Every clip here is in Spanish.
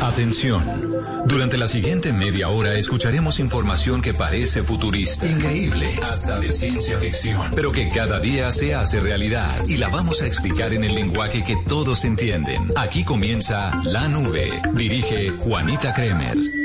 Atención. Durante la siguiente media hora escucharemos información que parece futurista, increíble, hasta de ciencia ficción, pero que cada día se hace realidad y la vamos a explicar en el lenguaje que todos entienden. Aquí comienza La Nube. Dirige Juanita Kremer.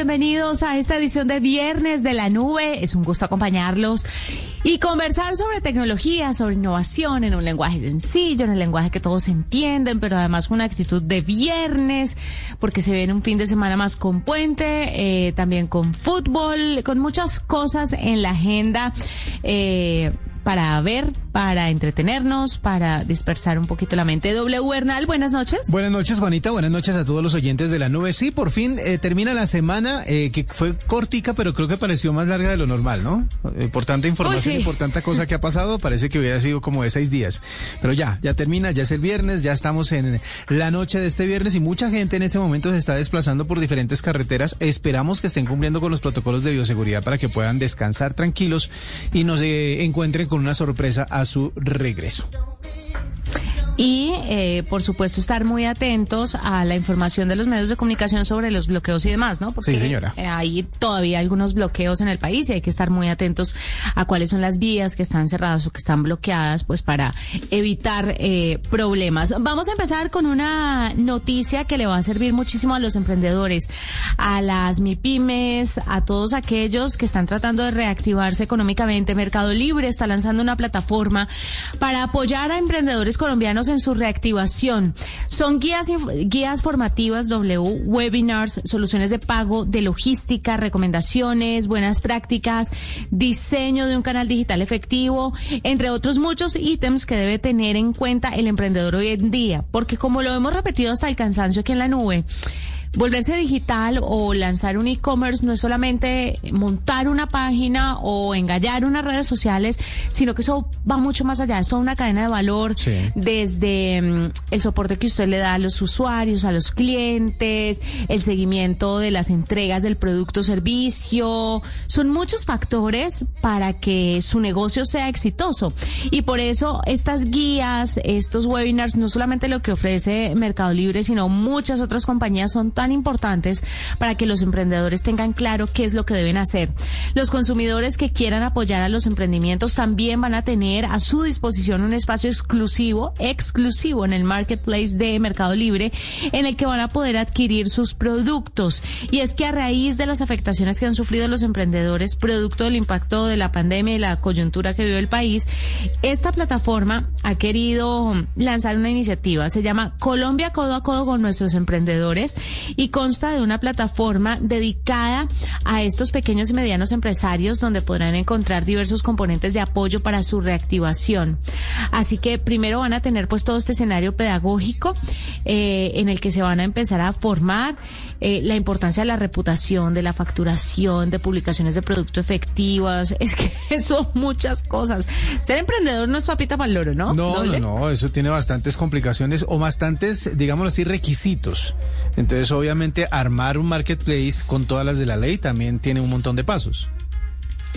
Bienvenidos a esta edición de Viernes de la Nube. Es un gusto acompañarlos y conversar sobre tecnología, sobre innovación en un lenguaje sencillo, en el lenguaje que todos entienden, pero además con una actitud de viernes, porque se viene un fin de semana más con puente, eh, también con fútbol, con muchas cosas en la agenda. Eh, para ver, para entretenernos, para dispersar un poquito la mente. W Hernal, buenas noches. Buenas noches, Juanita. Buenas noches a todos los oyentes de la nube. Sí, por fin eh, termina la semana, eh, que fue cortica, pero creo que pareció más larga de lo normal, ¿no? Eh, por tanta información y por tanta cosa que ha pasado, parece que hubiera sido como de seis días. Pero ya, ya termina, ya es el viernes, ya estamos en la noche de este viernes y mucha gente en este momento se está desplazando por diferentes carreteras. Esperamos que estén cumpliendo con los protocolos de bioseguridad para que puedan descansar tranquilos y nos encuentren con una sorpresa a su regreso. Y, eh, por supuesto, estar muy atentos a la información de los medios de comunicación sobre los bloqueos y demás, ¿no? Porque sí, señora. Eh, hay todavía algunos bloqueos en el país y hay que estar muy atentos a cuáles son las vías que están cerradas o que están bloqueadas, pues para evitar eh, problemas. Vamos a empezar con una noticia que le va a servir muchísimo a los emprendedores, a las MIPIMES, a todos aquellos que están tratando de reactivarse económicamente. Mercado Libre está lanzando una plataforma para apoyar a emprendedores colombianos en su reactivación. Son guías, guías formativas W, webinars, soluciones de pago, de logística, recomendaciones, buenas prácticas, diseño de un canal digital efectivo, entre otros muchos ítems que debe tener en cuenta el emprendedor hoy en día. Porque como lo hemos repetido hasta el cansancio aquí en la nube, Volverse digital o lanzar un e-commerce no es solamente montar una página o engallar unas redes sociales, sino que eso va mucho más allá. Es toda una cadena de valor desde mm, el soporte que usted le da a los usuarios, a los clientes, el seguimiento de las entregas del producto o servicio. Son muchos factores para que su negocio sea exitoso. Y por eso estas guías, estos webinars, no solamente lo que ofrece Mercado Libre, sino muchas otras compañías son tan importantes para que los emprendedores tengan claro qué es lo que deben hacer. Los consumidores que quieran apoyar a los emprendimientos también van a tener a su disposición un espacio exclusivo, exclusivo en el marketplace de Mercado Libre, en el que van a poder adquirir sus productos. Y es que a raíz de las afectaciones que han sufrido los emprendedores, producto del impacto de la pandemia y la coyuntura que vive el país, esta plataforma ha querido lanzar una iniciativa. Se llama Colombia Codo a Codo con nuestros emprendedores y consta de una plataforma dedicada a estos pequeños y medianos empresarios donde podrán encontrar diversos componentes de apoyo para su reactivación. Así que primero van a tener pues todo este escenario pedagógico eh, en el que se van a empezar a formar eh, la importancia de la reputación, de la facturación, de publicaciones de producto efectivas. Es que son muchas cosas. Ser emprendedor no es papita para el loro, ¿no? No, no, no, eso tiene bastantes complicaciones o bastantes, digámoslo así, requisitos. Entonces, obviamente, armar un marketplace con todas las de la ley también tiene un montón de pasos.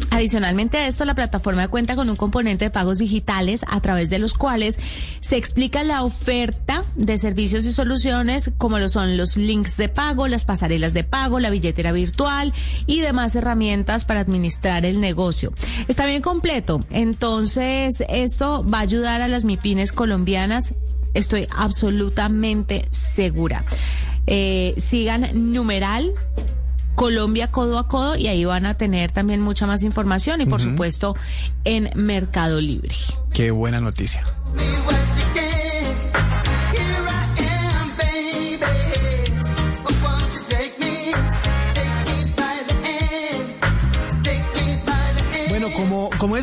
Adicionalmente a esto, la plataforma cuenta con un componente de pagos digitales a través de los cuales se explica la oferta de servicios y soluciones como lo son los links de pago, las pasarelas de pago, la billetera virtual y demás herramientas para administrar el negocio. Está bien completo. Entonces, esto va a ayudar a las MIPINES colombianas. Estoy absolutamente segura. Eh, sigan numeral Colombia codo a codo y ahí van a tener también mucha más información y por supuesto en Mercado Libre. Qué buena noticia.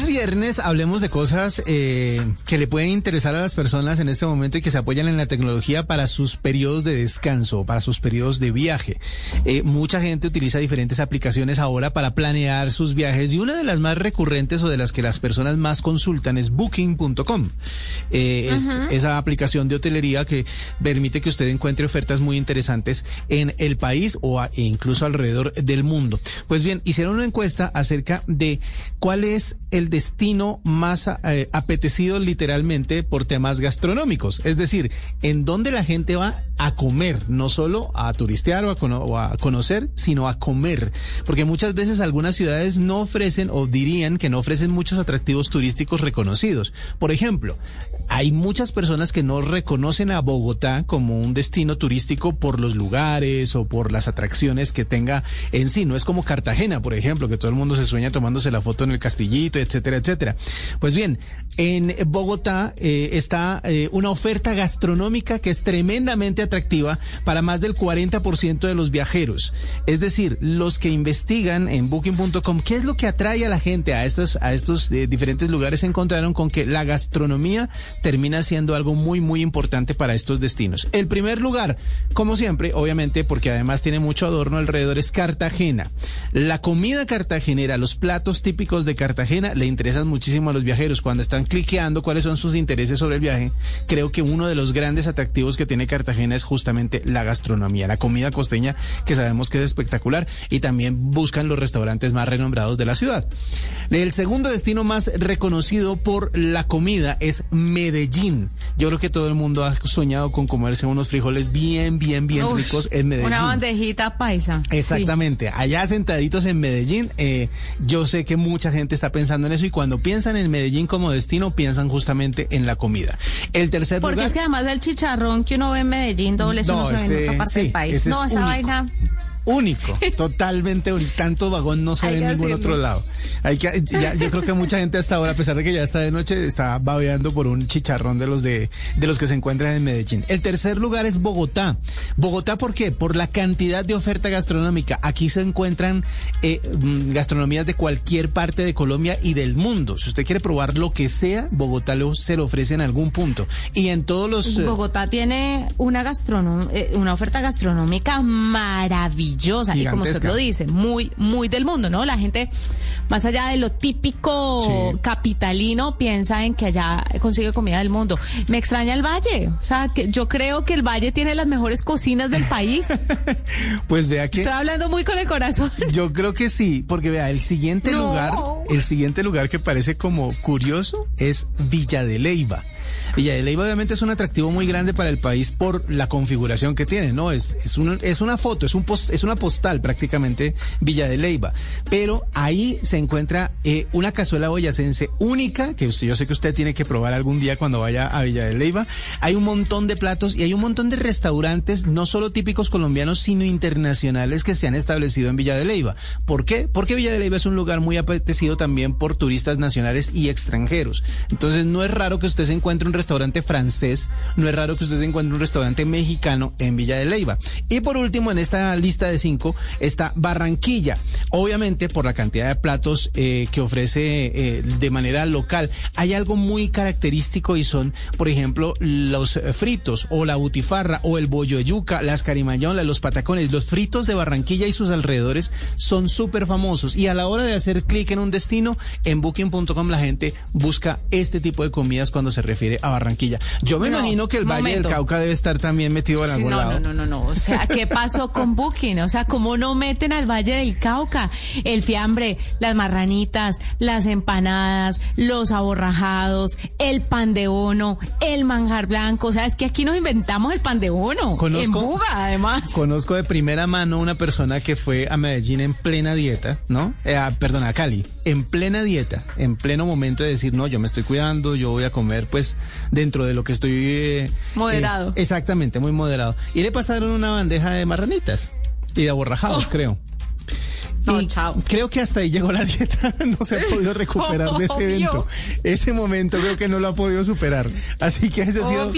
Es viernes, hablemos de cosas eh, que le pueden interesar a las personas en este momento y que se apoyan en la tecnología para sus periodos de descanso, para sus periodos de viaje. Eh, mucha gente utiliza diferentes aplicaciones ahora para planear sus viajes y una de las más recurrentes o de las que las personas más consultan es booking.com. Eh, es esa aplicación de hotelería que permite que usted encuentre ofertas muy interesantes en el país o e incluso alrededor del mundo. Pues bien, hicieron una encuesta acerca de cuál es el destino más eh, apetecido literalmente por temas gastronómicos. Es decir, en donde la gente va a comer, no solo a turistear o a, conocer, sino a comer. Porque muchas veces algunas ciudades no ofrecen o dirían que no ofrecen muchos atractivos turísticos reconocidos. Por ejemplo, hay muchas personas que no reconocen a Bogotá como un destino turístico por los lugares o por las atracciones que tenga en sí. No es como Cartagena, por ejemplo, que todo el mundo se sueña tomándose la foto en el castillito etcétera, etcétera. Pues bien, en Bogotá eh, está eh, una oferta gastronómica que es tremendamente atractiva para más del 40% de los viajeros. Es decir, los que investigan en booking.com qué es lo que atrae a la gente a estos, a estos eh, diferentes lugares, se encontraron con que la gastronomía termina siendo algo muy, muy importante para estos destinos. El primer lugar, como siempre, obviamente, porque además tiene mucho adorno alrededor, es Cartagena. La comida cartagenera, los platos típicos de Cartagena, le interesan muchísimo a los viajeros cuando están cliqueando cuáles son sus intereses sobre el viaje. Creo que uno de los grandes atractivos que tiene Cartagena es justamente la gastronomía, la comida costeña, que sabemos que es espectacular, y también buscan los restaurantes más renombrados de la ciudad. El segundo destino más reconocido por la comida es Medellín. Yo creo que todo el mundo ha soñado con comerse unos frijoles bien, bien, bien ricos en Medellín. Una bandejita paisa. Exactamente. Allá sentaditos en Medellín, eh, yo sé que mucha gente está pensando en eso y cuando piensan en Medellín como destino, piensan justamente en la comida. El tercer Porque es que además del chicharrón que uno ve en Medellín, doble eso no, se ve en otra parte del país. No, esa vaina único, totalmente único. Tanto vagón no se ve en ningún otro lado. Hay que, yo creo que mucha gente hasta ahora, a pesar de que ya está de noche, está babeando por un chicharrón de los de, de los que se encuentran en Medellín. El tercer lugar es Bogotá. Bogotá, ¿por qué? Por la cantidad de oferta gastronómica. Aquí se encuentran eh, mm, gastronomías de cualquier parte de Colombia y del mundo. Si usted quiere probar lo que sea, Bogotá lo, se lo ofrece en algún punto. Y en todos los... Eh, Bogotá tiene una, eh, una oferta gastronómica maravillosa y como usted lo dice, muy, muy del mundo, ¿no? La gente, más allá de lo típico capitalino, piensa en que allá consigue comida del mundo. Me extraña el Valle, o sea, que yo creo que el Valle tiene las mejores cocinas del país. pues vea que... Estoy hablando muy con el corazón. Yo creo que sí, porque vea, el siguiente lugar el siguiente lugar que parece como curioso es Villa de Leiva. Villa de Leiva obviamente es un atractivo muy grande para el país por la configuración que tiene, ¿no? Es, es, un, es una foto, es, un es una postal prácticamente Villa de Leiva. Pero ahí se encuentra eh, una cazuela boyacense única, que yo sé que usted tiene que probar algún día cuando vaya a Villa de Leiva. Hay un montón de platos y hay un montón de restaurantes, no solo típicos colombianos, sino internacionales que se han establecido en Villa de Leiva. ¿Por qué? Porque Villa de Leiva es un lugar muy apetecido también por turistas nacionales y extranjeros. Entonces no es raro que usted se encuentre un restaurante francés, no es raro que usted se encuentre un restaurante mexicano en Villa de Leiva. Y por último, en esta lista de cinco está Barranquilla. Obviamente, por la cantidad de platos eh, que ofrece eh, de manera local, hay algo muy característico y son, por ejemplo, los fritos o la butifarra o el bollo de yuca, las carimayolas, los patacones, los fritos de Barranquilla y sus alrededores son súper famosos. Y a la hora de hacer clic en un destino, en booking.com la gente busca este tipo de comidas cuando se refiere a Barranquilla. Yo me imagino que el Valle del Cauca debe estar también metido en algún no, lado. No, no, no, no. O sea, ¿qué pasó con Booking? O sea, ¿cómo no meten al Valle del Cauca? El fiambre, las marranitas, las empanadas, los aborrajados, el pan de bono, el manjar blanco. O sea, es que aquí nos inventamos el pan de bono. Conozco, en Buga, además. Conozco de primera mano una persona que fue a Medellín en plena dieta, ¿no? Eh, perdón, a Cali, en plena dieta, en pleno momento de decir, no, yo me estoy cuidando, yo voy a comer, pues, dentro de lo que estoy... Eh, moderado. Eh, exactamente, muy moderado. Y le pasaron una bandeja de marranitas y de aborrajados, oh. creo. No, chao. Creo que hasta ahí llegó la dieta, no se ha podido recuperar de ese evento. Ese momento creo que no lo ha podido superar. Así que ese ha sido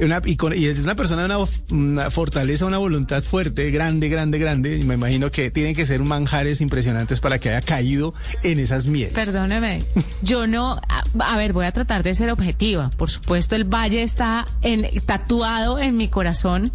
una y, es una persona de una, fortaleza, una voluntad fuerte, grande, grande, grande. Y me imagino que tienen que ser manjares impresionantes para que haya caído en esas mieles. Perdóneme, yo no, a, ver, voy a tratar de ser objetiva. Por supuesto, el valle está en, tatuado en mi corazón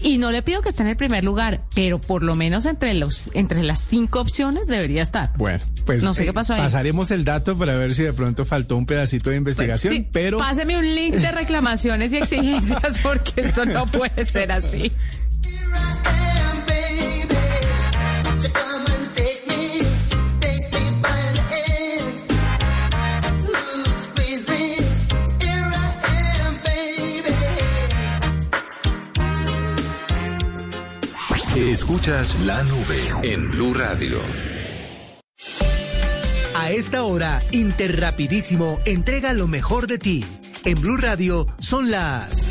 y no le pido que esté en el primer lugar, pero por lo menos entre los, entre las cinco opciones debería estar. Bueno, pues no sé qué pasó ahí. pasaremos el dato para ver si de pronto faltó un pedacito de investigación, sí, pero... Páseme un link de reclamaciones y exigencias porque esto no puede ser así. Escuchas la nube en Blue Radio. A esta hora, Interrapidísimo entrega lo mejor de ti. En Blue Radio son las.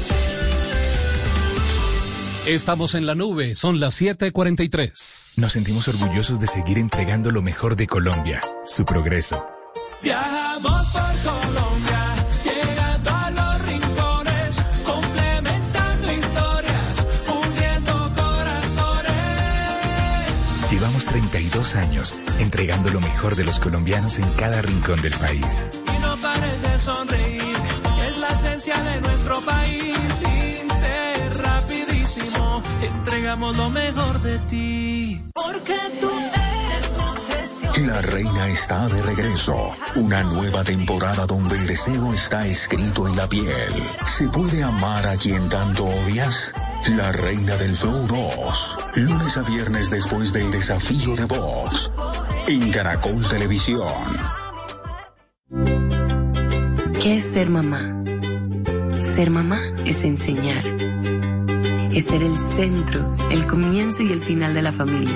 Estamos en la nube, son las 7:43. Nos sentimos orgullosos de seguir entregando lo mejor de Colombia, su progreso. Viajamos por Llevamos 32 años entregando lo mejor de los colombianos en cada rincón del país. Y no pares de sonreír, es la esencia de nuestro país. rapidísimo, entregamos lo mejor de ti. Porque tú eres La reina está de regreso. Una nueva temporada donde el deseo está escrito en la piel. ¿Se puede amar a quien tanto odias? La Reina del Flow 2. Lunes a viernes después del desafío de Vox. En Caracol Televisión. ¿Qué es ser mamá? Ser mamá es enseñar. Es ser el centro, el comienzo y el final de la familia.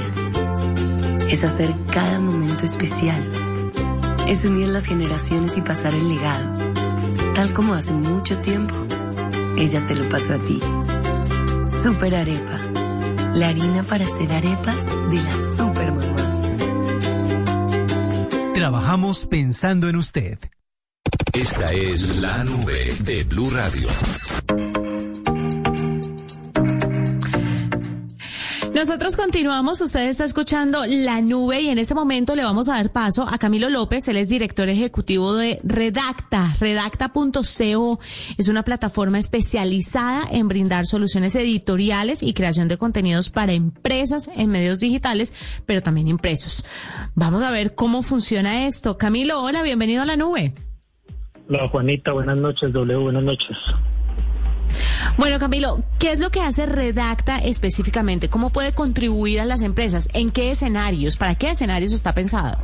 Es hacer cada momento especial. Es unir las generaciones y pasar el legado. Tal como hace mucho tiempo, ella te lo pasó a ti. Super Arepa. La harina para hacer arepas de las super mamás. Trabajamos pensando en usted. Esta es la nube de Blue Radio. Nosotros continuamos, usted está escuchando La Nube y en este momento le vamos a dar paso a Camilo López, él es director ejecutivo de Redacta. Redacta.co es una plataforma especializada en brindar soluciones editoriales y creación de contenidos para empresas en medios digitales, pero también impresos. Vamos a ver cómo funciona esto. Camilo, hola, bienvenido a La Nube. Hola Juanita, buenas noches, W, buenas noches. Bueno, Camilo, ¿qué es lo que hace Redacta específicamente? ¿Cómo puede contribuir a las empresas? ¿En qué escenarios? ¿Para qué escenarios está pensado?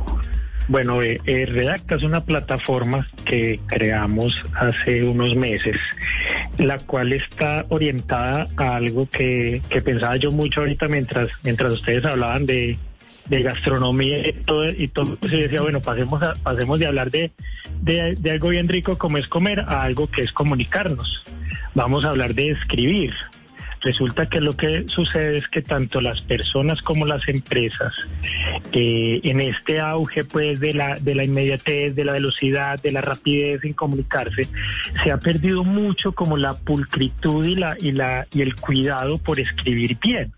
Bueno, eh, eh, Redacta es una plataforma que creamos hace unos meses, la cual está orientada a algo que, que pensaba yo mucho ahorita mientras, mientras ustedes hablaban de, de gastronomía y todo, y todo se decía, bueno, pasemos, a, pasemos de hablar de, de, de algo bien rico como es comer a algo que es comunicarnos. Vamos a hablar de escribir. Resulta que lo que sucede es que tanto las personas como las empresas, eh, en este auge pues de la, de la inmediatez, de la velocidad, de la rapidez en comunicarse, se ha perdido mucho como la pulcritud y, la, y, la, y el cuidado por escribir bien.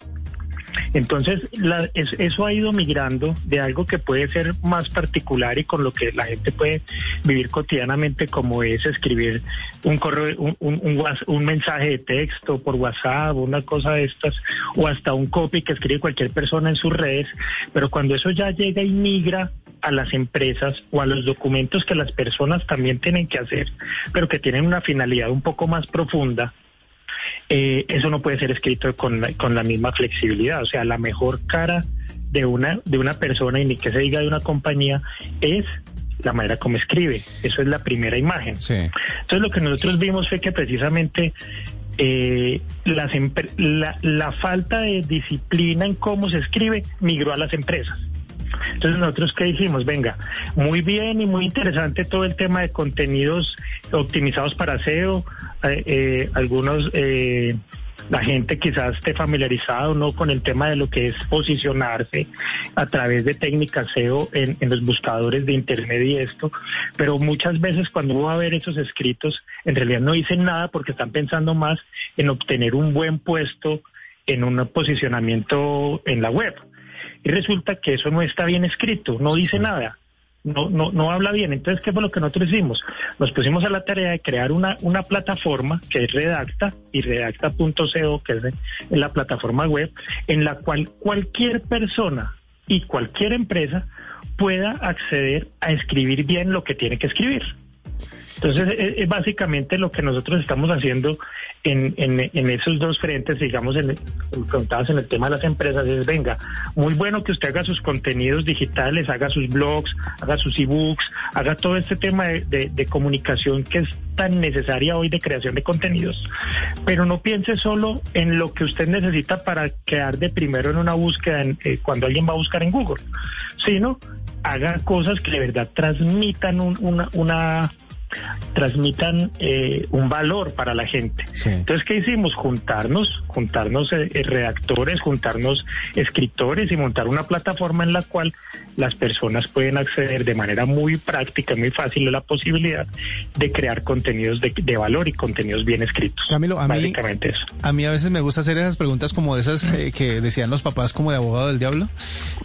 Entonces, la, es, eso ha ido migrando de algo que puede ser más particular y con lo que la gente puede vivir cotidianamente, como es escribir un correo, un, un, mensaje de texto por WhatsApp, una cosa de estas, o hasta un copy que escribe cualquier persona en sus redes. Pero cuando eso ya llega y migra a las empresas o a los documentos que las personas también tienen que hacer, pero que tienen una finalidad un poco más profunda, eh, eso no puede ser escrito con la, con la misma flexibilidad. O sea, la mejor cara de una, de una persona, y ni que se diga de una compañía, es la manera como escribe. Eso es la primera imagen. Sí. Entonces lo que nosotros vimos fue que precisamente eh, las la, la falta de disciplina en cómo se escribe migró a las empresas. Entonces nosotros qué dijimos, venga, muy bien y muy interesante todo el tema de contenidos optimizados para SEO, eh, eh, algunos... Eh, la gente quizás esté familiarizado no con el tema de lo que es posicionarse a través de técnicas SEO en, en, los buscadores de internet y esto, pero muchas veces cuando uno va a ver esos escritos, en realidad no dicen nada porque están pensando más en obtener un buen puesto en un posicionamiento en la web. Y resulta que eso no está bien escrito, no dice nada no, no, no habla bien. Entonces, ¿qué fue lo que nosotros hicimos? Nos pusimos a la tarea de crear una, una plataforma que es Redacta y redacta.co, que es la plataforma web, en la cual cualquier persona y cualquier empresa pueda acceder a escribir bien lo que tiene que escribir. Entonces, es, básicamente lo que nosotros estamos haciendo en, en, esos dos frentes, digamos, en, contadas en el tema de las empresas, es, venga, muy bueno que usted haga sus contenidos digitales, haga sus blogs, haga sus ebooks, haga todo este tema de, de, de comunicación que es tan necesaria hoy de creación de contenidos, pero no piense solo en lo que usted necesita para quedar de primero en una búsqueda en, eh, cuando alguien va a buscar en Google, sino haga cosas que de verdad transmitan un, una, una transmitan eh, un valor para la gente. Sí. Entonces, ¿qué hicimos? Juntarnos, juntarnos eh, redactores, juntarnos escritores y montar una plataforma en la cual las personas pueden acceder de manera muy práctica, muy fácil a la posibilidad de crear contenidos de, de valor y contenidos bien escritos. Camilo, a mí, eso. A mí a veces me gusta hacer esas preguntas como de esas eh, que decían los papás como de abogado del diablo.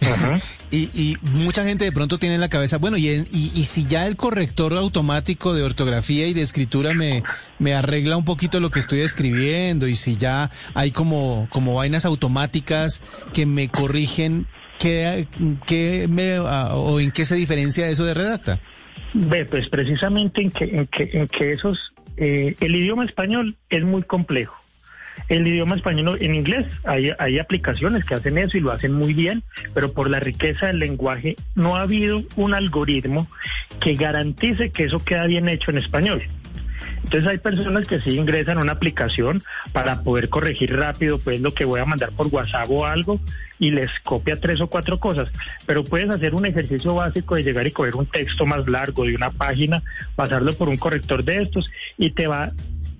-huh. y, y, mucha gente de pronto tiene en la cabeza, bueno, y, y, y si ya el corrector automático de ortografía y de escritura me, me arregla un poquito lo que estoy escribiendo y si ya hay como, como vainas automáticas que me corrigen, ¿qué, me, o en qué se diferencia eso de redacta? Ve, pues precisamente en que, en que, en que esos, eh, el idioma español es muy complejo. El idioma español en inglés hay, hay aplicaciones que hacen eso y lo hacen muy bien, pero por la riqueza del lenguaje no ha habido un algoritmo que garantice que eso queda bien hecho en español. Entonces hay personas que sí ingresan a una aplicación para poder corregir rápido pues lo que voy a mandar por WhatsApp o algo y les copia tres o cuatro cosas, pero puedes hacer un ejercicio básico de llegar y coger un texto más largo de una página, pasarlo por un corrector de estos y te va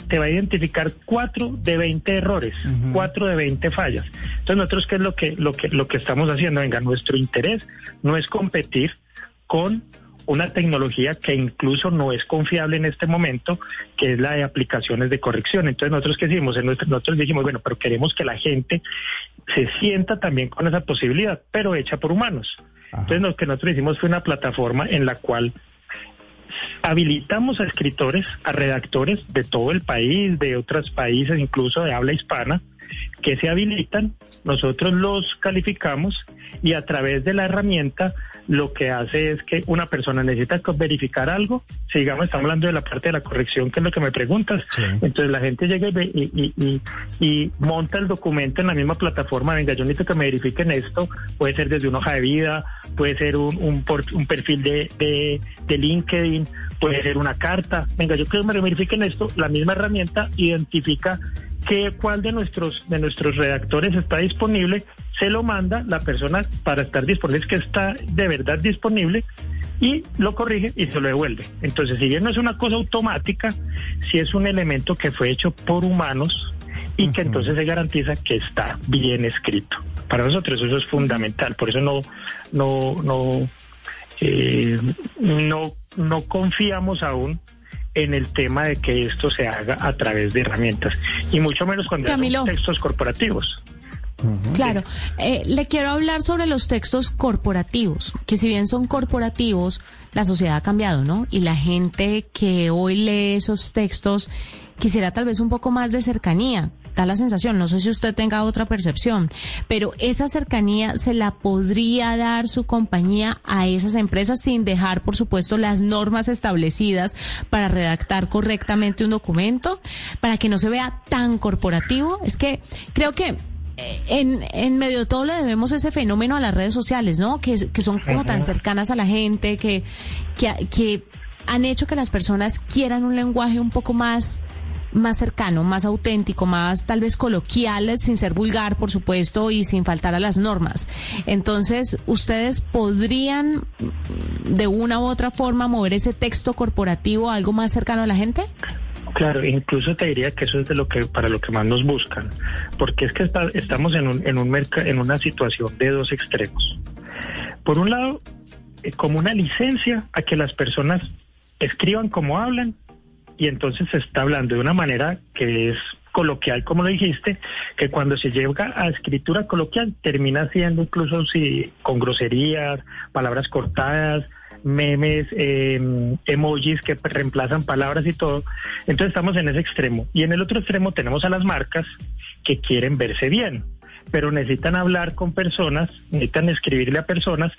te va a identificar cuatro de 20 errores, uh -huh. cuatro de 20 fallas. Entonces nosotros qué es lo que lo que lo que estamos haciendo, venga, nuestro interés no es competir con una tecnología que incluso no es confiable en este momento, que es la de aplicaciones de corrección. Entonces nosotros qué hicimos, nosotros dijimos, bueno, pero queremos que la gente se sienta también con esa posibilidad, pero hecha por humanos. Ajá. Entonces lo que nosotros hicimos fue una plataforma en la cual habilitamos a escritores, a redactores de todo el país, de otros países, incluso de habla hispana, que se habilitan, nosotros los calificamos y a través de la herramienta lo que hace es que una persona necesita verificar algo, si digamos estamos hablando de la parte de la corrección, que es lo que me preguntas, entonces la gente llega y, y, monta el documento en la misma plataforma, venga, yo necesito que me verifiquen esto, puede ser desde una hoja de vida, puede ser un, un, un perfil de, de, de LinkedIn, puede ser una carta, venga, yo quiero que me verifiquen esto, la misma herramienta identifica que cuál de nuestros de nuestros redactores está disponible, se lo manda la persona para estar disponible, es que está de verdad disponible y lo corrige y se lo devuelve. Entonces, si bien no es una cosa automática, si es un elemento que fue hecho por humanos y que entonces se garantiza que está bien escrito. Para nosotros eso es fundamental, por eso no no no eh, no no confiamos aún en el tema de que esto se haga a través de herramientas y mucho menos cuando son textos corporativos. Claro, eh, le quiero hablar sobre los textos corporativos, que si bien son corporativos, la sociedad ha cambiado, ¿no? Y la gente que hoy lee esos textos quisiera tal vez un poco más de cercanía da la sensación, no sé si usted tenga otra percepción, pero esa cercanía se la podría dar su compañía a esas empresas sin dejar, por supuesto, las normas establecidas para redactar correctamente un documento, para que no se vea tan corporativo. Es que creo que eh, en, en medio de todo le debemos ese fenómeno a las redes sociales, ¿no? Que, que son como tan cercanas a la gente, que, que, que han hecho que las personas quieran un lenguaje un poco más más cercano, más auténtico, más tal vez coloquial, sin ser vulgar, por supuesto, y sin faltar a las normas. Entonces, ¿ustedes podrían de una u otra forma mover ese texto corporativo a algo más cercano a la gente? Claro, incluso te diría que eso es de lo que para lo que más nos buscan, porque es que estamos en un en un en una situación de dos extremos. Por un lado, eh, como una licencia a que las personas escriban como hablan y entonces se está hablando de una manera que es coloquial, como lo dijiste, que cuando se llega a escritura coloquial termina siendo incluso si con groserías, palabras cortadas, memes, em, emojis que reemplazan palabras y todo. Entonces estamos en ese extremo. Y en el otro extremo tenemos a las marcas que quieren verse bien pero necesitan hablar con personas, necesitan escribirle a personas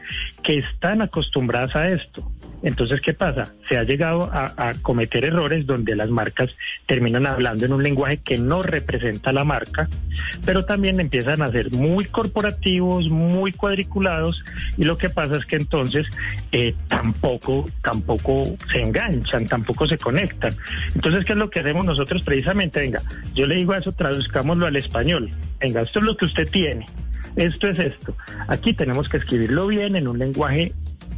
que están acostumbradas a esto. Entonces, ¿qué pasa? Se ha llegado a, cometer errores donde las marcas terminan hablando en un lenguaje que no representa la marca, pero también empiezan a ser muy corporativos, muy cuadriculados, y lo que pasa es que entonces eh, tampoco, tampoco se enganchan, tampoco se conectan. Entonces, ¿qué es lo que hacemos nosotros precisamente? Venga, yo le digo a eso, traduzcámoslo al español. Venga, esto es lo que usted tiene. Esto es esto. Aquí tenemos que escribirlo bien en un lenguaje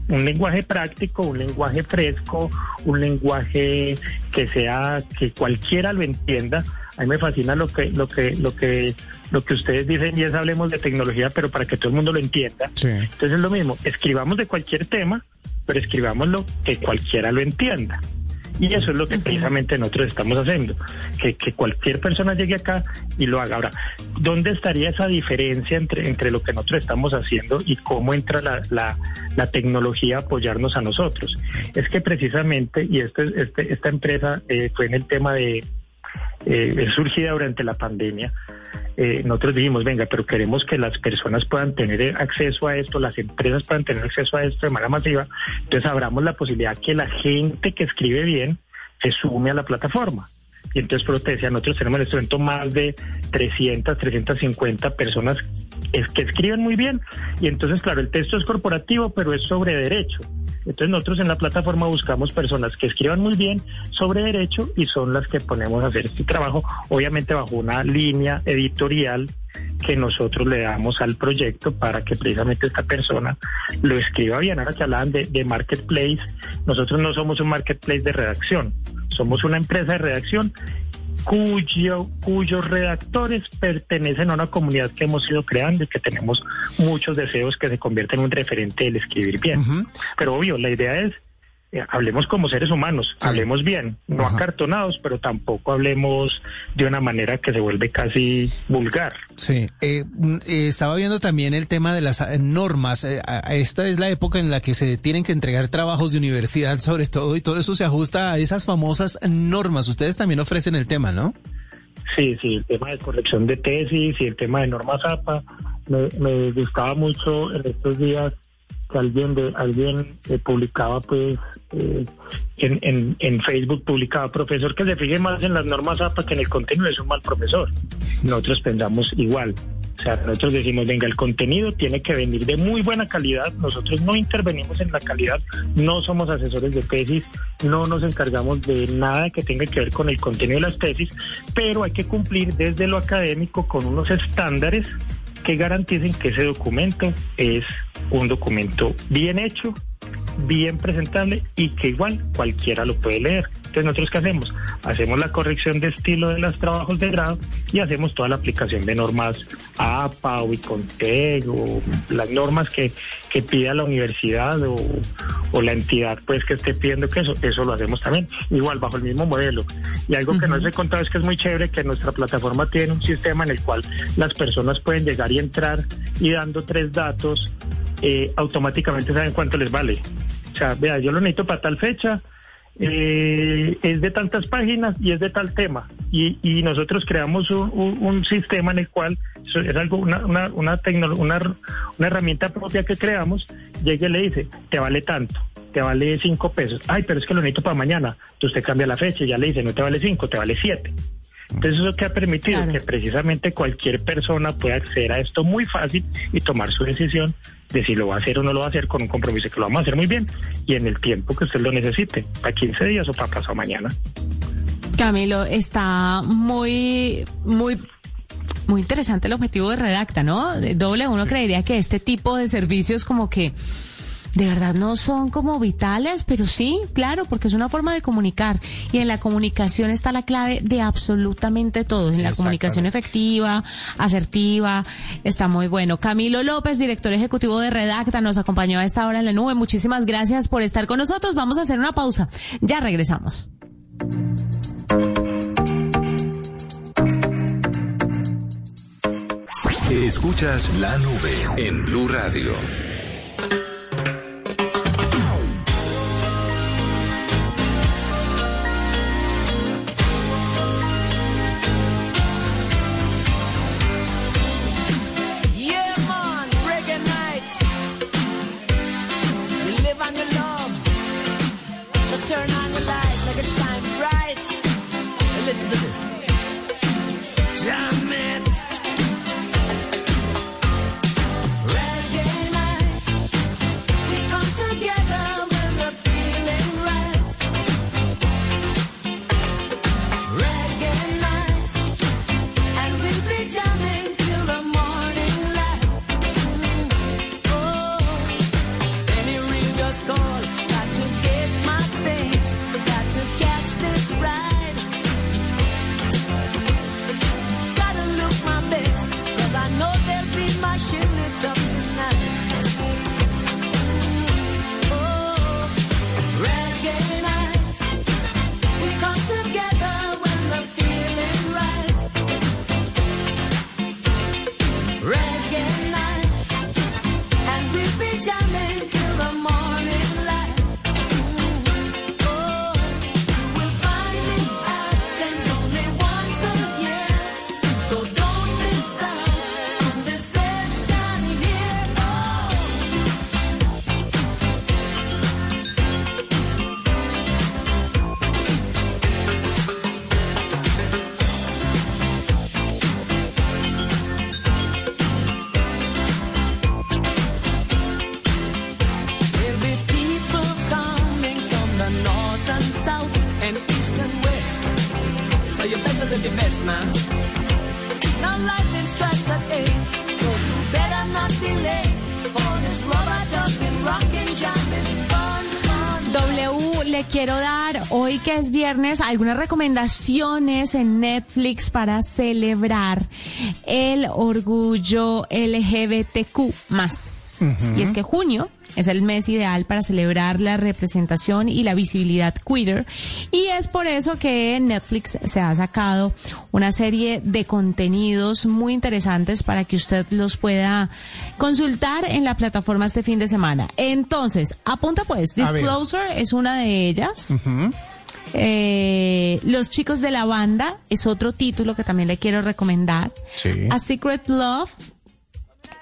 un lenguaje práctico, un lenguaje fresco, un lenguaje que sea que cualquiera lo entienda. A mí me fascina lo que lo que lo que lo que ustedes dicen y es hablemos de tecnología, pero para que todo el mundo lo entienda. Entonces es lo mismo, escribamos de cualquier tema, pero escribámoslo que cualquiera lo entienda. Y eso es lo que precisamente nosotros estamos haciendo, que, que cualquier persona llegue acá y lo haga. Ahora, ¿dónde estaría esa diferencia entre, entre lo que nosotros estamos haciendo y cómo entra la, la, la tecnología a apoyarnos a nosotros? Es que precisamente, y este, este, esta empresa eh, fue en el tema de, eh, surgida durante la pandemia, eh, nosotros dijimos, venga, pero queremos que las personas puedan tener acceso a esto, las empresas puedan tener acceso a esto de manera masiva, entonces abramos la posibilidad que la gente que escribe bien se sume a la plataforma. Y entonces, pero te decía, nosotros tenemos en este momento más de 300, 350 personas que escriben muy bien. Y entonces, claro, el texto es corporativo, pero es sobre derecho. Entonces nosotros en la plataforma buscamos personas que escriban muy bien sobre derecho y son las que ponemos a hacer este trabajo, obviamente bajo una línea editorial que nosotros le damos al proyecto para que precisamente esta persona lo escriba bien. Ahora que hablaban de, de marketplace, nosotros no somos un marketplace de redacción, somos una empresa de redacción cuyo, cuyos redactores pertenecen a una comunidad que hemos ido creando y que tenemos muchos deseos que se convierten en un referente del escribir bien. Pero obvio, la idea es hablemos como seres humanos, hablemos bien, no acartonados, pero tampoco hablemos de una manera que se vuelve casi vulgar. Sí, eh, mm, eh, estaba viendo también el tema de las normas. esta es la época en la que se tienen que entregar trabajos de universidad, sobre todo, y todo eso se ajusta a esas famosas normas. Ustedes también ofrecen el tema, ¿no? Sí, sí, el tema de corrección de tesis y el tema de normas APA. Me, me gustaba mucho en estos días alguien eh, publicaba pues eh, en, en, Facebook publicaba profesor que se fije más en las normas APA que en el contenido es un mal profesor. Nosotros pensamos igual. O sea, nosotros decimos, venga, el contenido tiene que venir de muy buena calidad. Nosotros no intervenimos en la calidad, no somos asesores de tesis, no nos encargamos de nada que tenga que ver con el contenido de las tesis, pero hay que cumplir desde lo académico con unos estándares que garanticen que ese documento es un documento bien hecho, bien presentable y que igual cualquiera lo puede leer. Entonces, ¿nosotros qué hacemos? Hacemos la corrección de estilo de los trabajos de grado y hacemos toda la aplicación de normas APA o ICONTEC o las normas que, que pida la universidad o, o, la entidad pues que esté pidiendo que eso, eso lo hacemos también, igual bajo el mismo modelo. Y algo que no se he contado es que es muy chévere que nuestra plataforma tiene un sistema en el cual las personas pueden llegar y entrar y dando tres datos, eh, automáticamente saben cuánto les vale. O sea, vea, yo lo necesito para tal fecha, eh, es de tantas páginas y es de tal tema. Y, y nosotros creamos un, un, sistema en el cual es algo, una, una, una, una, una herramienta propia que creamos, llega y le dice, te vale tanto, te vale cinco pesos. Ay, pero es que lo necesito para mañana. Entonces usted cambia la fecha y ya le dice, no te vale cinco, te vale siete. Entonces eso que ha permitido claro. que precisamente cualquier persona pueda acceder a esto muy fácil y tomar su decisión de si lo va a hacer o no lo va a hacer con un compromiso que lo vamos a hacer muy bien y en el tiempo que usted lo necesite, para 15 días o para pasado mañana. Camilo, está muy, muy muy interesante el objetivo de Redacta, ¿no? Doble uno creería que este tipo de servicios como que de verdad no son como vitales, pero sí, claro, porque es una forma de comunicar y en la comunicación está la clave de absolutamente todo, en la comunicación efectiva, asertiva, está muy bueno. Camilo López, director ejecutivo de Redacta, nos acompañó a esta hora en la nube. Muchísimas gracias por estar con nosotros. Vamos a hacer una pausa. Ya regresamos. Escuchas la nube en Blue Radio. Viernes algunas recomendaciones en Netflix para celebrar el orgullo LGBTQ más. Y es que junio es el mes ideal para celebrar la representación y la visibilidad queer. Y es por eso que Netflix se ha sacado una serie de contenidos muy interesantes para que usted los pueda consultar en la plataforma este fin de semana. Entonces, apunta pues, Disclosure es una de ellas. Eh, Los chicos de la banda es otro título que también le quiero recomendar. Sí. A Secret Love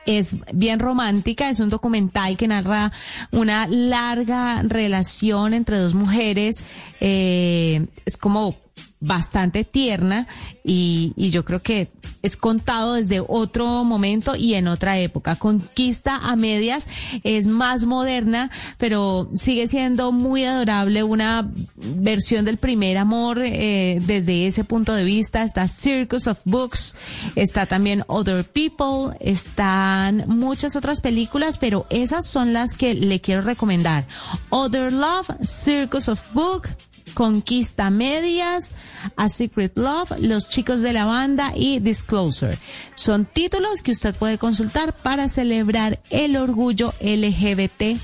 es bien romántica, es un documental que narra una larga relación entre dos mujeres, eh, es como bastante tierna y, y, yo creo que es contado desde otro momento y en otra época. Conquista a medias es más moderna, pero sigue siendo muy adorable una versión del primer amor eh, desde ese punto de vista. Está Circus of Books, está también Other People, están muchas otras películas, pero esas son las que le quiero recomendar. Other Love, Circus of Book, Conquista Medias, A Secret Love, Los Chicos de la Banda y Disclosure. Son títulos que usted puede consultar para celebrar el orgullo LGBTQ+.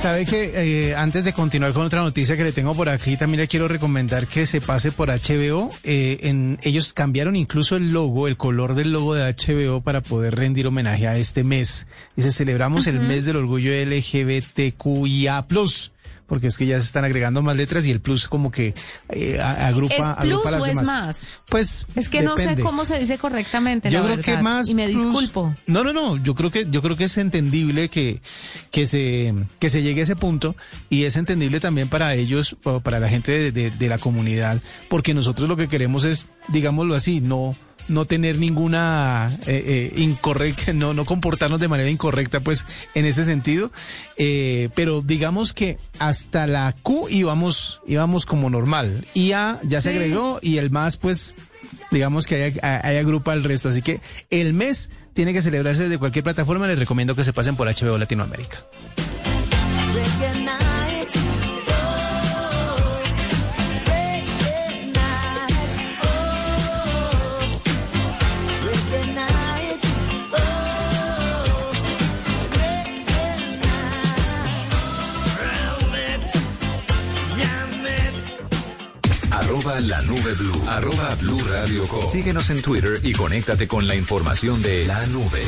Sabe que eh, antes de continuar con otra noticia que le tengo por aquí, también le quiero recomendar que se pase por HBO. Eh, en, ellos cambiaron incluso el logo, el color del logo de HBO para poder rendir homenaje a este mes. Dice, celebramos uh -huh. el mes del orgullo LGBTQIA+ porque es que ya se están agregando más letras y el plus como que eh, agrupa, ¿Es agrupa plus las o demás. es más? Pues es que depende. no sé cómo se dice correctamente. Yo la creo verdad, que más y me plus- disculpo. No, no, no. Yo creo que yo creo que es entendible que que se que se llegue a ese punto y es entendible también para ellos o para la gente de, de- de la comunidad, porque nosotros lo que queremos es, digámoslo así, no no tener ninguna eh, eh, incorrecta, no, no comportarnos de manera incorrecta, pues, en ese sentido. Eh, pero digamos que hasta la Q íbamos, íbamos como normal. Y A ya se agregó y el más, pues, digamos que hay, hay agrupa el resto. Así que el mes tiene que celebrarse desde cualquier plataforma. Les recomiendo que se pasen por HBO Latinoamérica. La nube blue. Arroba blue radio com. Síguenos en Twitter y conéctate con la información de la nube.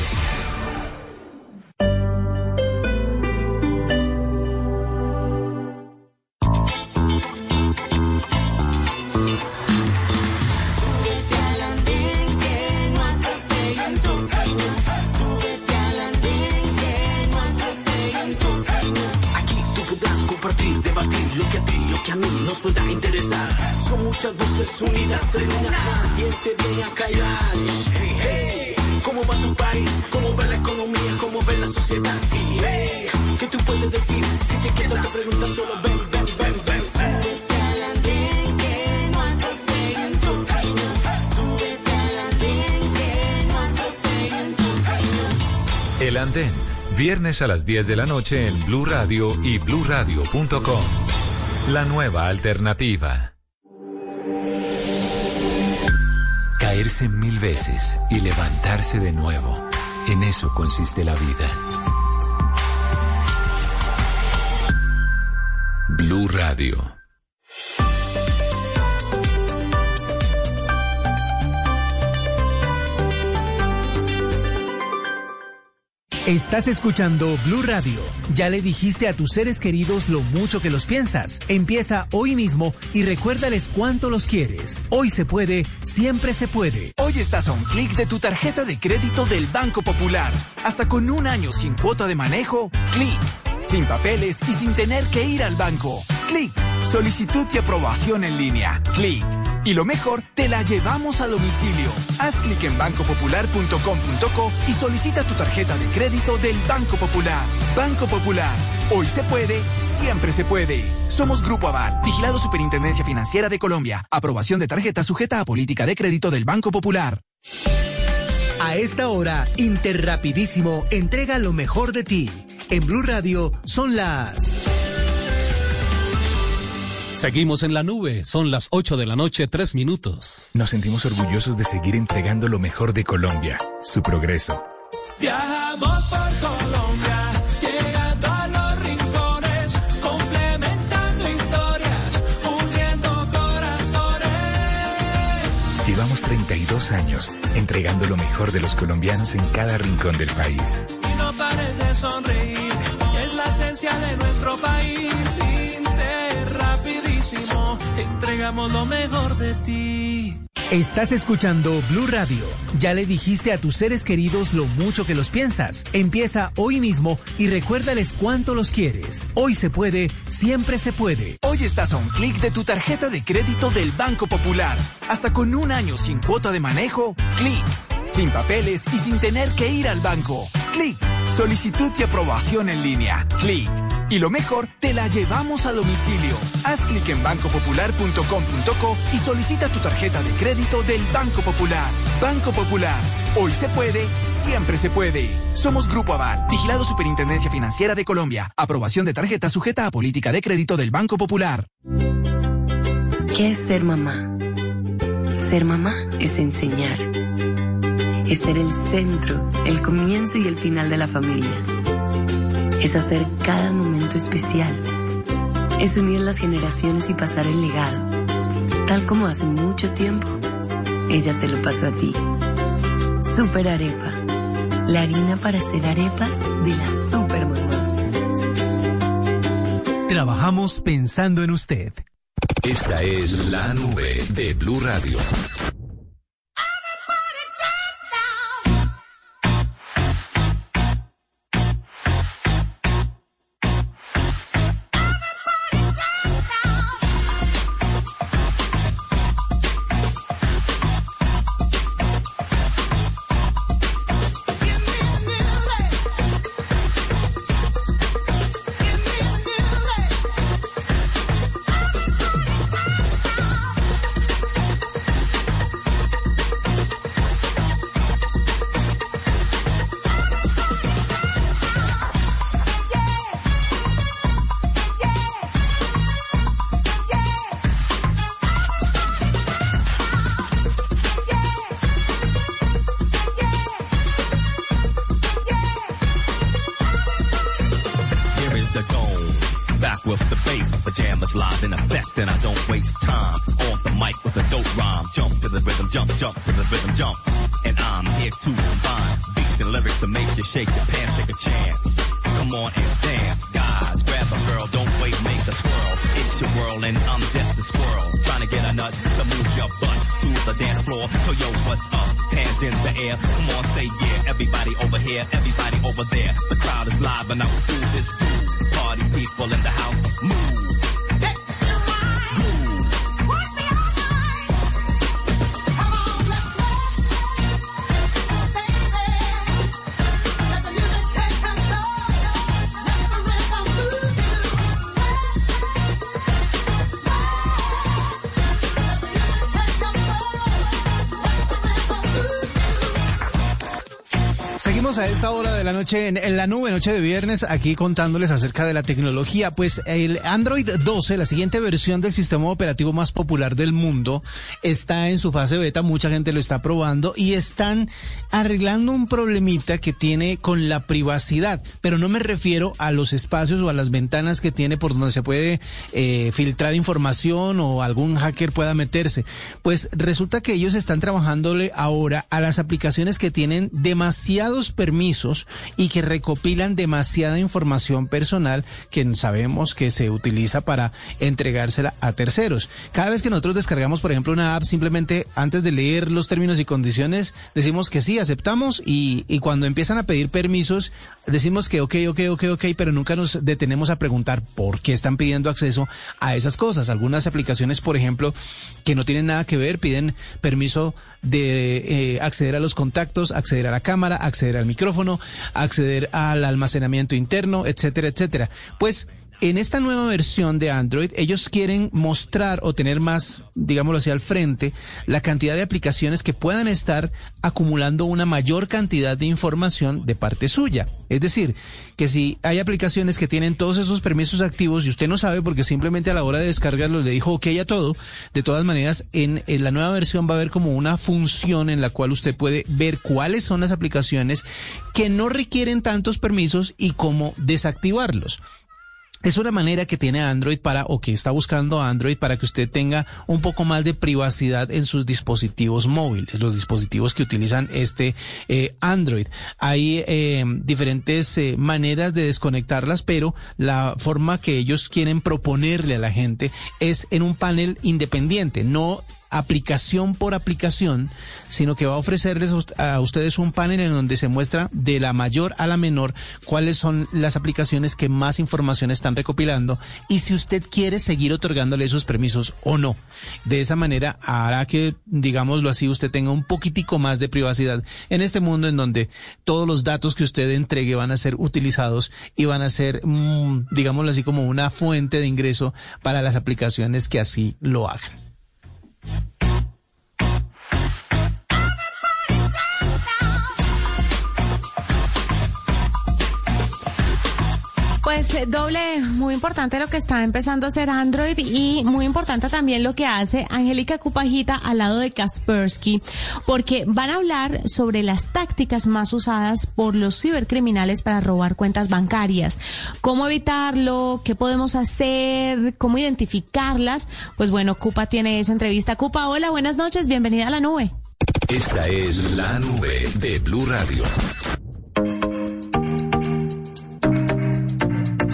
Nos pueda interesar. Son muchas voces unidas en una. ¿Quién te viene a callar? Hey, ¿cómo va tu país? ¿Cómo va la economía? ¿Cómo va la sociedad? Hey, ¿qué tú puedes decir? Si te quedas te preguntas solo ven, ven, ven, ven. Camino. El Andén. Viernes a las 10 de la noche en Blue Radio y bluradio.com. La nueva alternativa. Caerse mil veces y levantarse de nuevo. En eso consiste la vida. Blue Radio. Estás escuchando Blue Radio. Ya le dijiste a tus seres queridos lo mucho que los piensas. Empieza hoy mismo y recuérdales cuánto los quieres. Hoy se puede, siempre se puede. Hoy estás a un clic de tu tarjeta de crédito del Banco Popular. Hasta con un año sin cuota de manejo, clic. Sin papeles y sin tener que ir al banco. Clic. Solicitud y aprobación en línea. Clic. Y lo mejor, te la llevamos a domicilio. Haz clic en bancopopular.com.co y solicita tu tarjeta de crédito del Banco Popular. Banco Popular. Hoy se puede, siempre se puede. Somos Grupo Aval, vigilado Superintendencia Financiera de Colombia. Aprobación de tarjeta sujeta a política de crédito del Banco Popular. A esta hora, Interrapidísimo entrega lo mejor de ti. En Blue Radio son las... Seguimos en la nube. Son las 8 de la noche, 3 minutos. Nos sentimos orgullosos de seguir entregando lo mejor de Colombia, su progreso. Viajamos por Colombia, llegando a los rincones, complementando historias, uniendo corazones. Llevamos 32 años, entregando lo mejor de los colombianos en cada rincón del país. Y no pares de sonreír, es la esencia de nuestro país. Entregamos lo mejor de ti. Estás escuchando Blue Radio. Ya le dijiste a tus seres queridos lo mucho que los piensas. Empieza hoy mismo y recuérdales cuánto los quieres. Hoy se puede, siempre se puede. Hoy estás a un clic de tu tarjeta de crédito del Banco Popular. Hasta con un año sin cuota de manejo, clic. Sin papeles y sin tener que ir al banco. Clic. Solicitud y aprobación en línea. Clic. Y lo mejor, te la llevamos a domicilio. Haz clic en bancopopular.com.co y solicita tu tarjeta de crédito del Banco Popular. Banco Popular. Hoy se puede, siempre se puede. Somos Grupo Aval, vigilado Superintendencia Financiera de Colombia. Aprobación de tarjeta sujeta a política de crédito del Banco Popular. ¿Qué es ser mamá? Ser mamá es enseñar. Es ser el centro, el comienzo y el final de la familia es hacer cada momento especial. Es unir las generaciones y pasar el legado. Tal como hace mucho tiempo, ella te lo pasó a ti. Super Arepa. La harina para hacer arepas de las super mamás. Trabajamos pensando en usted. Esta es la nube de Blue Radio. So yo, what's up? Hands in the air. Come on, say yeah. Everybody over here, everybody over there. The crowd is live and I will do this. Too. Party people in the house, move. Esta hora de la noche en, la nube, noche de viernes, aquí contándoles acerca de la tecnología. Pues el Android 12, la siguiente versión del sistema operativo más popular del mundo, está en su fase beta, mucha gente lo está probando y están arreglando un problemita que tiene con la privacidad, pero no me refiero a los espacios o a las ventanas que tiene por donde se puede eh, filtrar información o algún hacker pueda meterse. Pues resulta que ellos están trabajándole ahora a las aplicaciones que tienen demasiados permisos y que recopilan demasiada información personal que sabemos que se utiliza para entregársela a terceros. Cada vez que nosotros descargamos, por ejemplo, una app, simplemente antes de leer los términos y condiciones, decimos que sí, aceptamos y, y cuando empiezan a pedir permisos, decimos que ok, ok, ok, ok, pero nunca nos detenemos a preguntar por qué están pidiendo acceso a esas cosas. Algunas aplicaciones, por ejemplo, que no tienen nada que ver, piden permiso de eh, acceder a los contactos, acceder a la cámara, acceder al micrófono, acceder al almacenamiento interno, etcétera, etcétera. Pues en esta nueva versión de Android, ellos quieren mostrar o tener más, digámoslo así, al frente, la cantidad de aplicaciones que puedan estar acumulando una mayor cantidad de información de parte suya. Es decir, que si hay aplicaciones que tienen todos esos permisos activos y usted no sabe porque simplemente a la hora de descargarlo le dijo ok a todo, de todas maneras, en, en la nueva versión va a haber como una función en la cual usted puede ver cuáles son las aplicaciones que no requieren tantos permisos y cómo desactivarlos. Es una manera que tiene Android para, o que está buscando Android para que usted tenga un poco más de privacidad en sus dispositivos móviles, los dispositivos que utilizan este eh, Android. Hay eh, diferentes eh, maneras de desconectarlas, pero la forma que ellos quieren proponerle a la gente es en un panel independiente, no aplicación por aplicación, sino que va a ofrecerles a ustedes un panel en donde se muestra de la mayor a la menor cuáles son las aplicaciones que más información están recopilando y si usted quiere seguir otorgándole esos permisos o no. De esa manera hará que, digámoslo así, usted tenga un poquitico más de privacidad en este mundo en donde todos los datos que usted entregue van a ser utilizados y van a ser, mm, digámoslo así, como una fuente de ingreso para las aplicaciones que así lo hagan. Pues doble, muy importante lo que está empezando a hacer Android y muy importante también lo que hace Angélica Cupajita al lado de Kaspersky, porque van a hablar sobre las tácticas más usadas por los cibercriminales para robar cuentas bancarias. ¿Cómo evitarlo? ¿Qué podemos hacer? ¿Cómo identificarlas? Pues bueno, Cupa tiene esa entrevista. Cupa, hola, buenas noches, bienvenida a la nube. Esta es la nube de Blue Radio.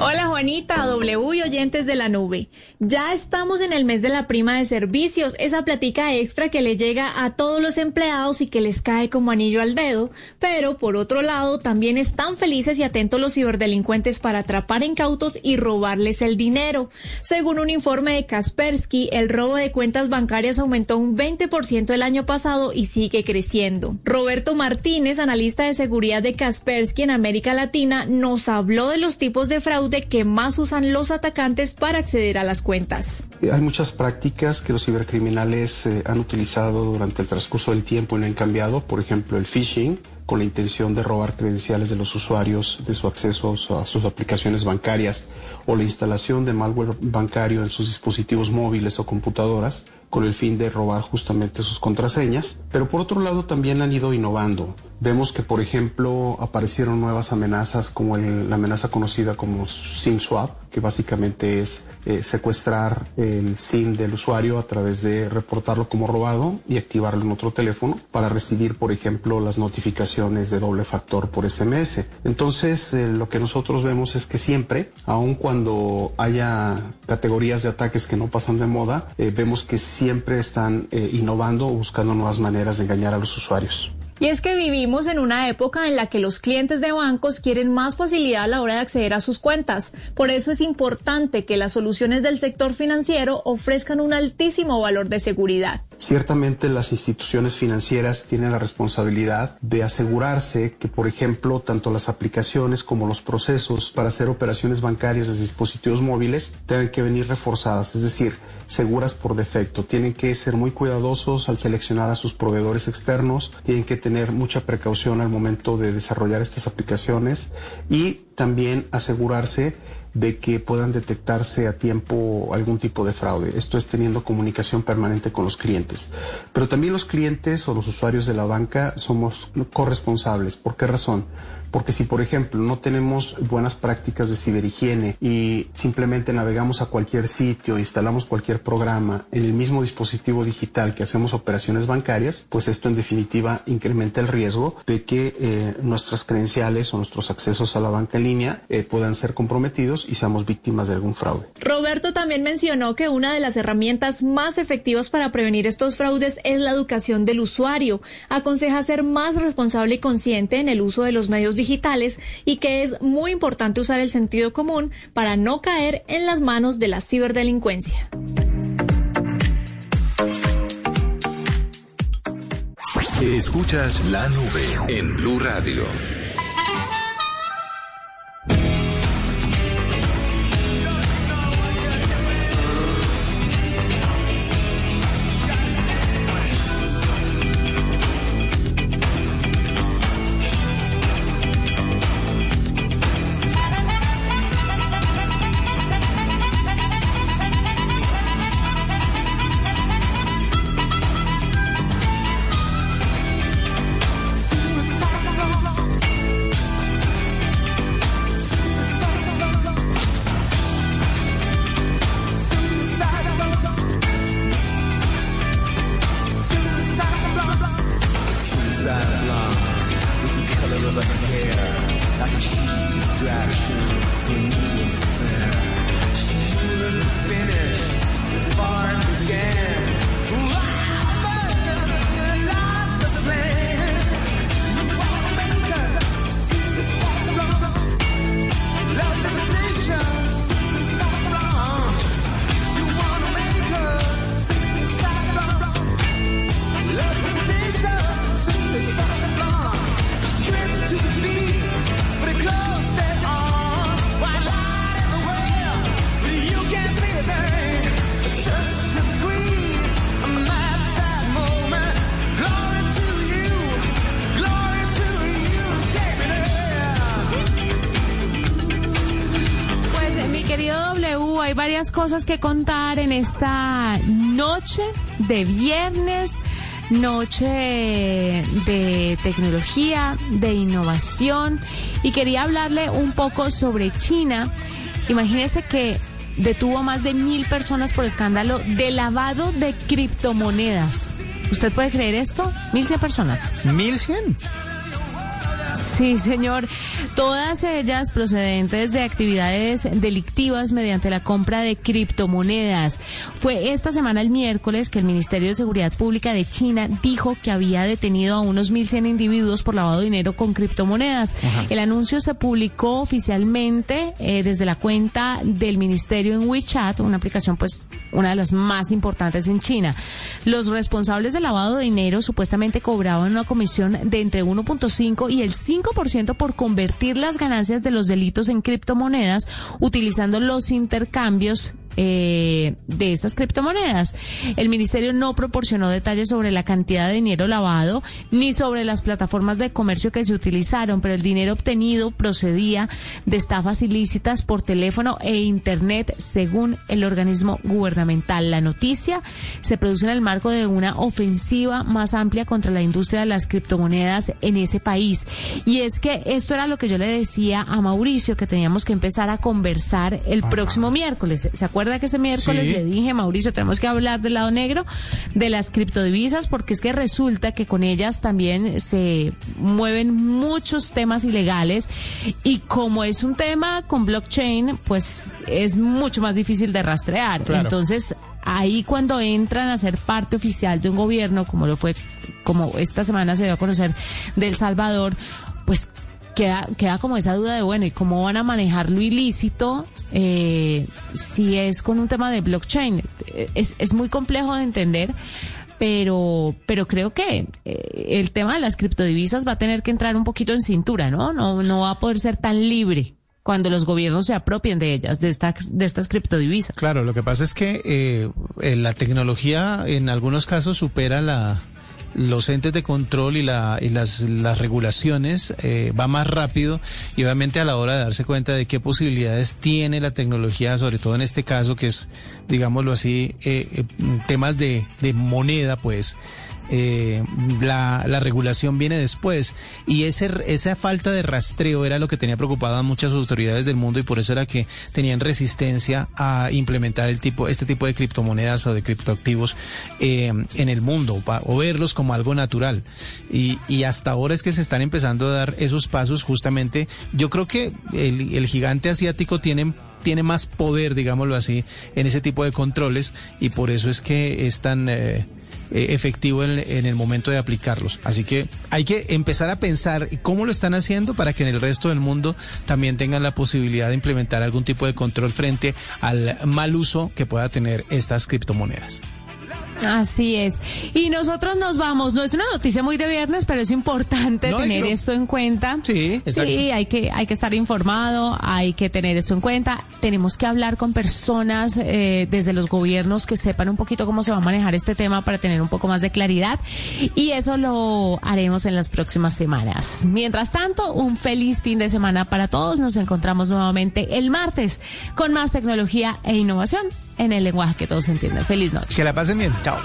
Hola Juanita, W y oyentes de la nube. Ya estamos en el mes de la prima de servicios, esa platica extra que le llega a todos los empleados y que les cae como anillo al dedo, pero por otro lado también están felices y atentos los ciberdelincuentes para atrapar incautos y robarles el dinero. Según un informe de Kaspersky, el robo de cuentas bancarias aumentó un 20% el año pasado y sigue creciendo. Roberto Martínez, analista de seguridad de Kaspersky en América Latina, nos habló de los tipos de fraude que más usan los atacantes para acceder a las cuentas. Hay muchas prácticas que los cibercriminales eh, han utilizado durante el transcurso del tiempo y no han cambiado. Por ejemplo, el phishing, con la intención de robar credenciales de los usuarios de su acceso a sus aplicaciones bancarias o la instalación de malware bancario en sus dispositivos móviles o computadoras con el fin de robar justamente sus contraseñas. Pero por otro lado también han ido innovando. Vemos que, por ejemplo, aparecieron nuevas amenazas como la amenaza conocida como SIM swap, que básicamente es eh, secuestrar el SIM del usuario a través de reportarlo como robado y activarlo en otro teléfono para recibir, por ejemplo, las notificaciones de doble factor por SMS. Entonces, eh, lo que nosotros vemos es que siempre, aun cuando haya categorías de ataques que no pasan de moda, eh, vemos que siempre están innovando o buscando nuevas maneras de engañar a los usuarios. Y es que vivimos en una época en la que los clientes de bancos quieren más facilidad a la hora de acceder a sus cuentas. Por eso es importante que las soluciones del sector financiero ofrezcan un altísimo valor de seguridad. Ciertamente las instituciones financieras tienen la responsabilidad de asegurarse que, por ejemplo, tanto las aplicaciones como los procesos para hacer operaciones bancarias de dispositivos móviles tengan que venir reforzadas, es decir, seguras por defecto. Tienen que ser muy cuidadosos al seleccionar a sus proveedores externos, tienen que tener mucha precaución al momento de desarrollar estas aplicaciones y también asegurarse de que puedan detectarse a tiempo algún tipo de fraude. Esto es teniendo comunicación permanente con los clientes. Pero también los clientes o los usuarios de la banca somos corresponsables. ¿Por qué razón? Porque si, por ejemplo, no tenemos buenas prácticas de ciberhigiene y simplemente navegamos a cualquier sitio, instalamos cualquier programa en el mismo dispositivo digital que hacemos operaciones bancarias, pues esto en definitiva incrementa el riesgo de que eh, nuestras credenciales o nuestros accesos a la banca en línea eh, puedan ser comprometidos y seamos víctimas de algún fraude. Roberto también mencionó que una de las herramientas más efectivas para prevenir estos fraudes es la educación del usuario. Aconseja ser más responsable y consciente en el uso de los medios digitales y que es muy importante usar el sentido común para no caer en las manos de la ciberdelincuencia. Escuchas la nube en Blue Radio. Que contar en esta noche de viernes, noche de tecnología, de innovación y quería hablarle un poco sobre China. Imagínese que detuvo a más de mil personas por escándalo de lavado de criptomonedas. ¿Usted puede creer esto? Mil cien personas. ¿Mil cien? Sí, señor. Todas ellas procedentes de actividades delictivas mediante la compra de criptomonedas. Fue esta semana el miércoles que el Ministerio de Seguridad Pública de China dijo que había detenido a unos 1.100 individuos por lavado de dinero con criptomonedas. El anuncio se publicó oficialmente eh, desde la cuenta del ministerio en WeChat, una aplicación pues una de las más importantes en China. Los responsables del lavado de dinero supuestamente cobraban una comisión de entre 1.5 y el 5% por convertir las ganancias de los delitos en criptomonedas utilizando los intercambios eh, de estas criptomonedas. El ministerio no proporcionó detalles sobre la cantidad de dinero lavado ni sobre las plataformas de comercio que se utilizaron, pero el dinero obtenido procedía de estafas ilícitas por teléfono e internet, según el organismo gubernamental. La noticia se produce en el marco de una ofensiva más amplia contra la industria de las criptomonedas en ese país. Y es que esto era lo que yo le decía a Mauricio, que teníamos que empezar a conversar el próximo miércoles. ¿Se acuerda que ese miércoles Sí. le dije, Mauricio, tenemos que hablar del lado negro de las criptodivisas? Porque es que resulta que con ellas también se mueven muchos temas ilegales y como es un tema con blockchain, pues es mucho más difícil de rastrear. Claro. Entonces, ahí cuando entran a ser parte oficial de un gobierno, como lo fue, como esta semana se dio a conocer del Salvador, pues queda, queda como esa duda de, bueno, ¿y cómo van a manejar lo ilícito eh, si es con un tema de blockchain? Eh, Es, es muy complejo de entender. Pero, pero creo que eh, el tema de las criptodivisas va a tener que entrar un poquito en cintura, ¿no? No, no va a poder ser tan libre cuando los gobiernos se apropien de ellas, de estas, de estas criptodivisas. Claro, lo que pasa es que eh, eh, la tecnología en algunos casos supera la los entes de control y, la, y las, las regulaciones eh, va más rápido y obviamente a la hora de darse cuenta de qué posibilidades tiene la tecnología, sobre todo en este caso que es, digámoslo así, eh, eh, temas de, de moneda, pues eh, la, la regulación viene después. Y ese, esa falta de rastreo era lo que tenía preocupado a muchas autoridades del mundo y por eso era que tenían resistencia a implementar el tipo, este tipo de criptomonedas o de criptoactivos eh, en el mundo o verlos como algo natural. Y, y hasta ahora es que se están empezando a dar esos pasos justamente. Yo creo que el, el gigante asiático tiene tiene más poder, digámoslo así, en ese tipo de controles y por eso es que es tan eh, efectivo en, en el momento de aplicarlos. Así que hay que empezar a pensar cómo lo están haciendo para que en el resto del mundo también tengan la posibilidad de implementar algún tipo de control frente al mal uso que pueda tener estas criptomonedas. Así es. Y nosotros nos vamos. No es una noticia muy de viernes, pero es importante No, tener esto en cuenta. Sí, exacto. Sí, hay que, hay que estar informado, hay que tener esto en cuenta. Tenemos que hablar con personas eh, desde los gobiernos que sepan un poquito cómo se va a manejar este tema para tener un poco más de claridad. Y eso lo haremos en las próximas semanas. Mientras tanto, un feliz fin de semana para todos. Nos encontramos nuevamente el martes con más tecnología e innovación en el lenguaje que todos entienden. Feliz noche. Que la pasen bien. Chao.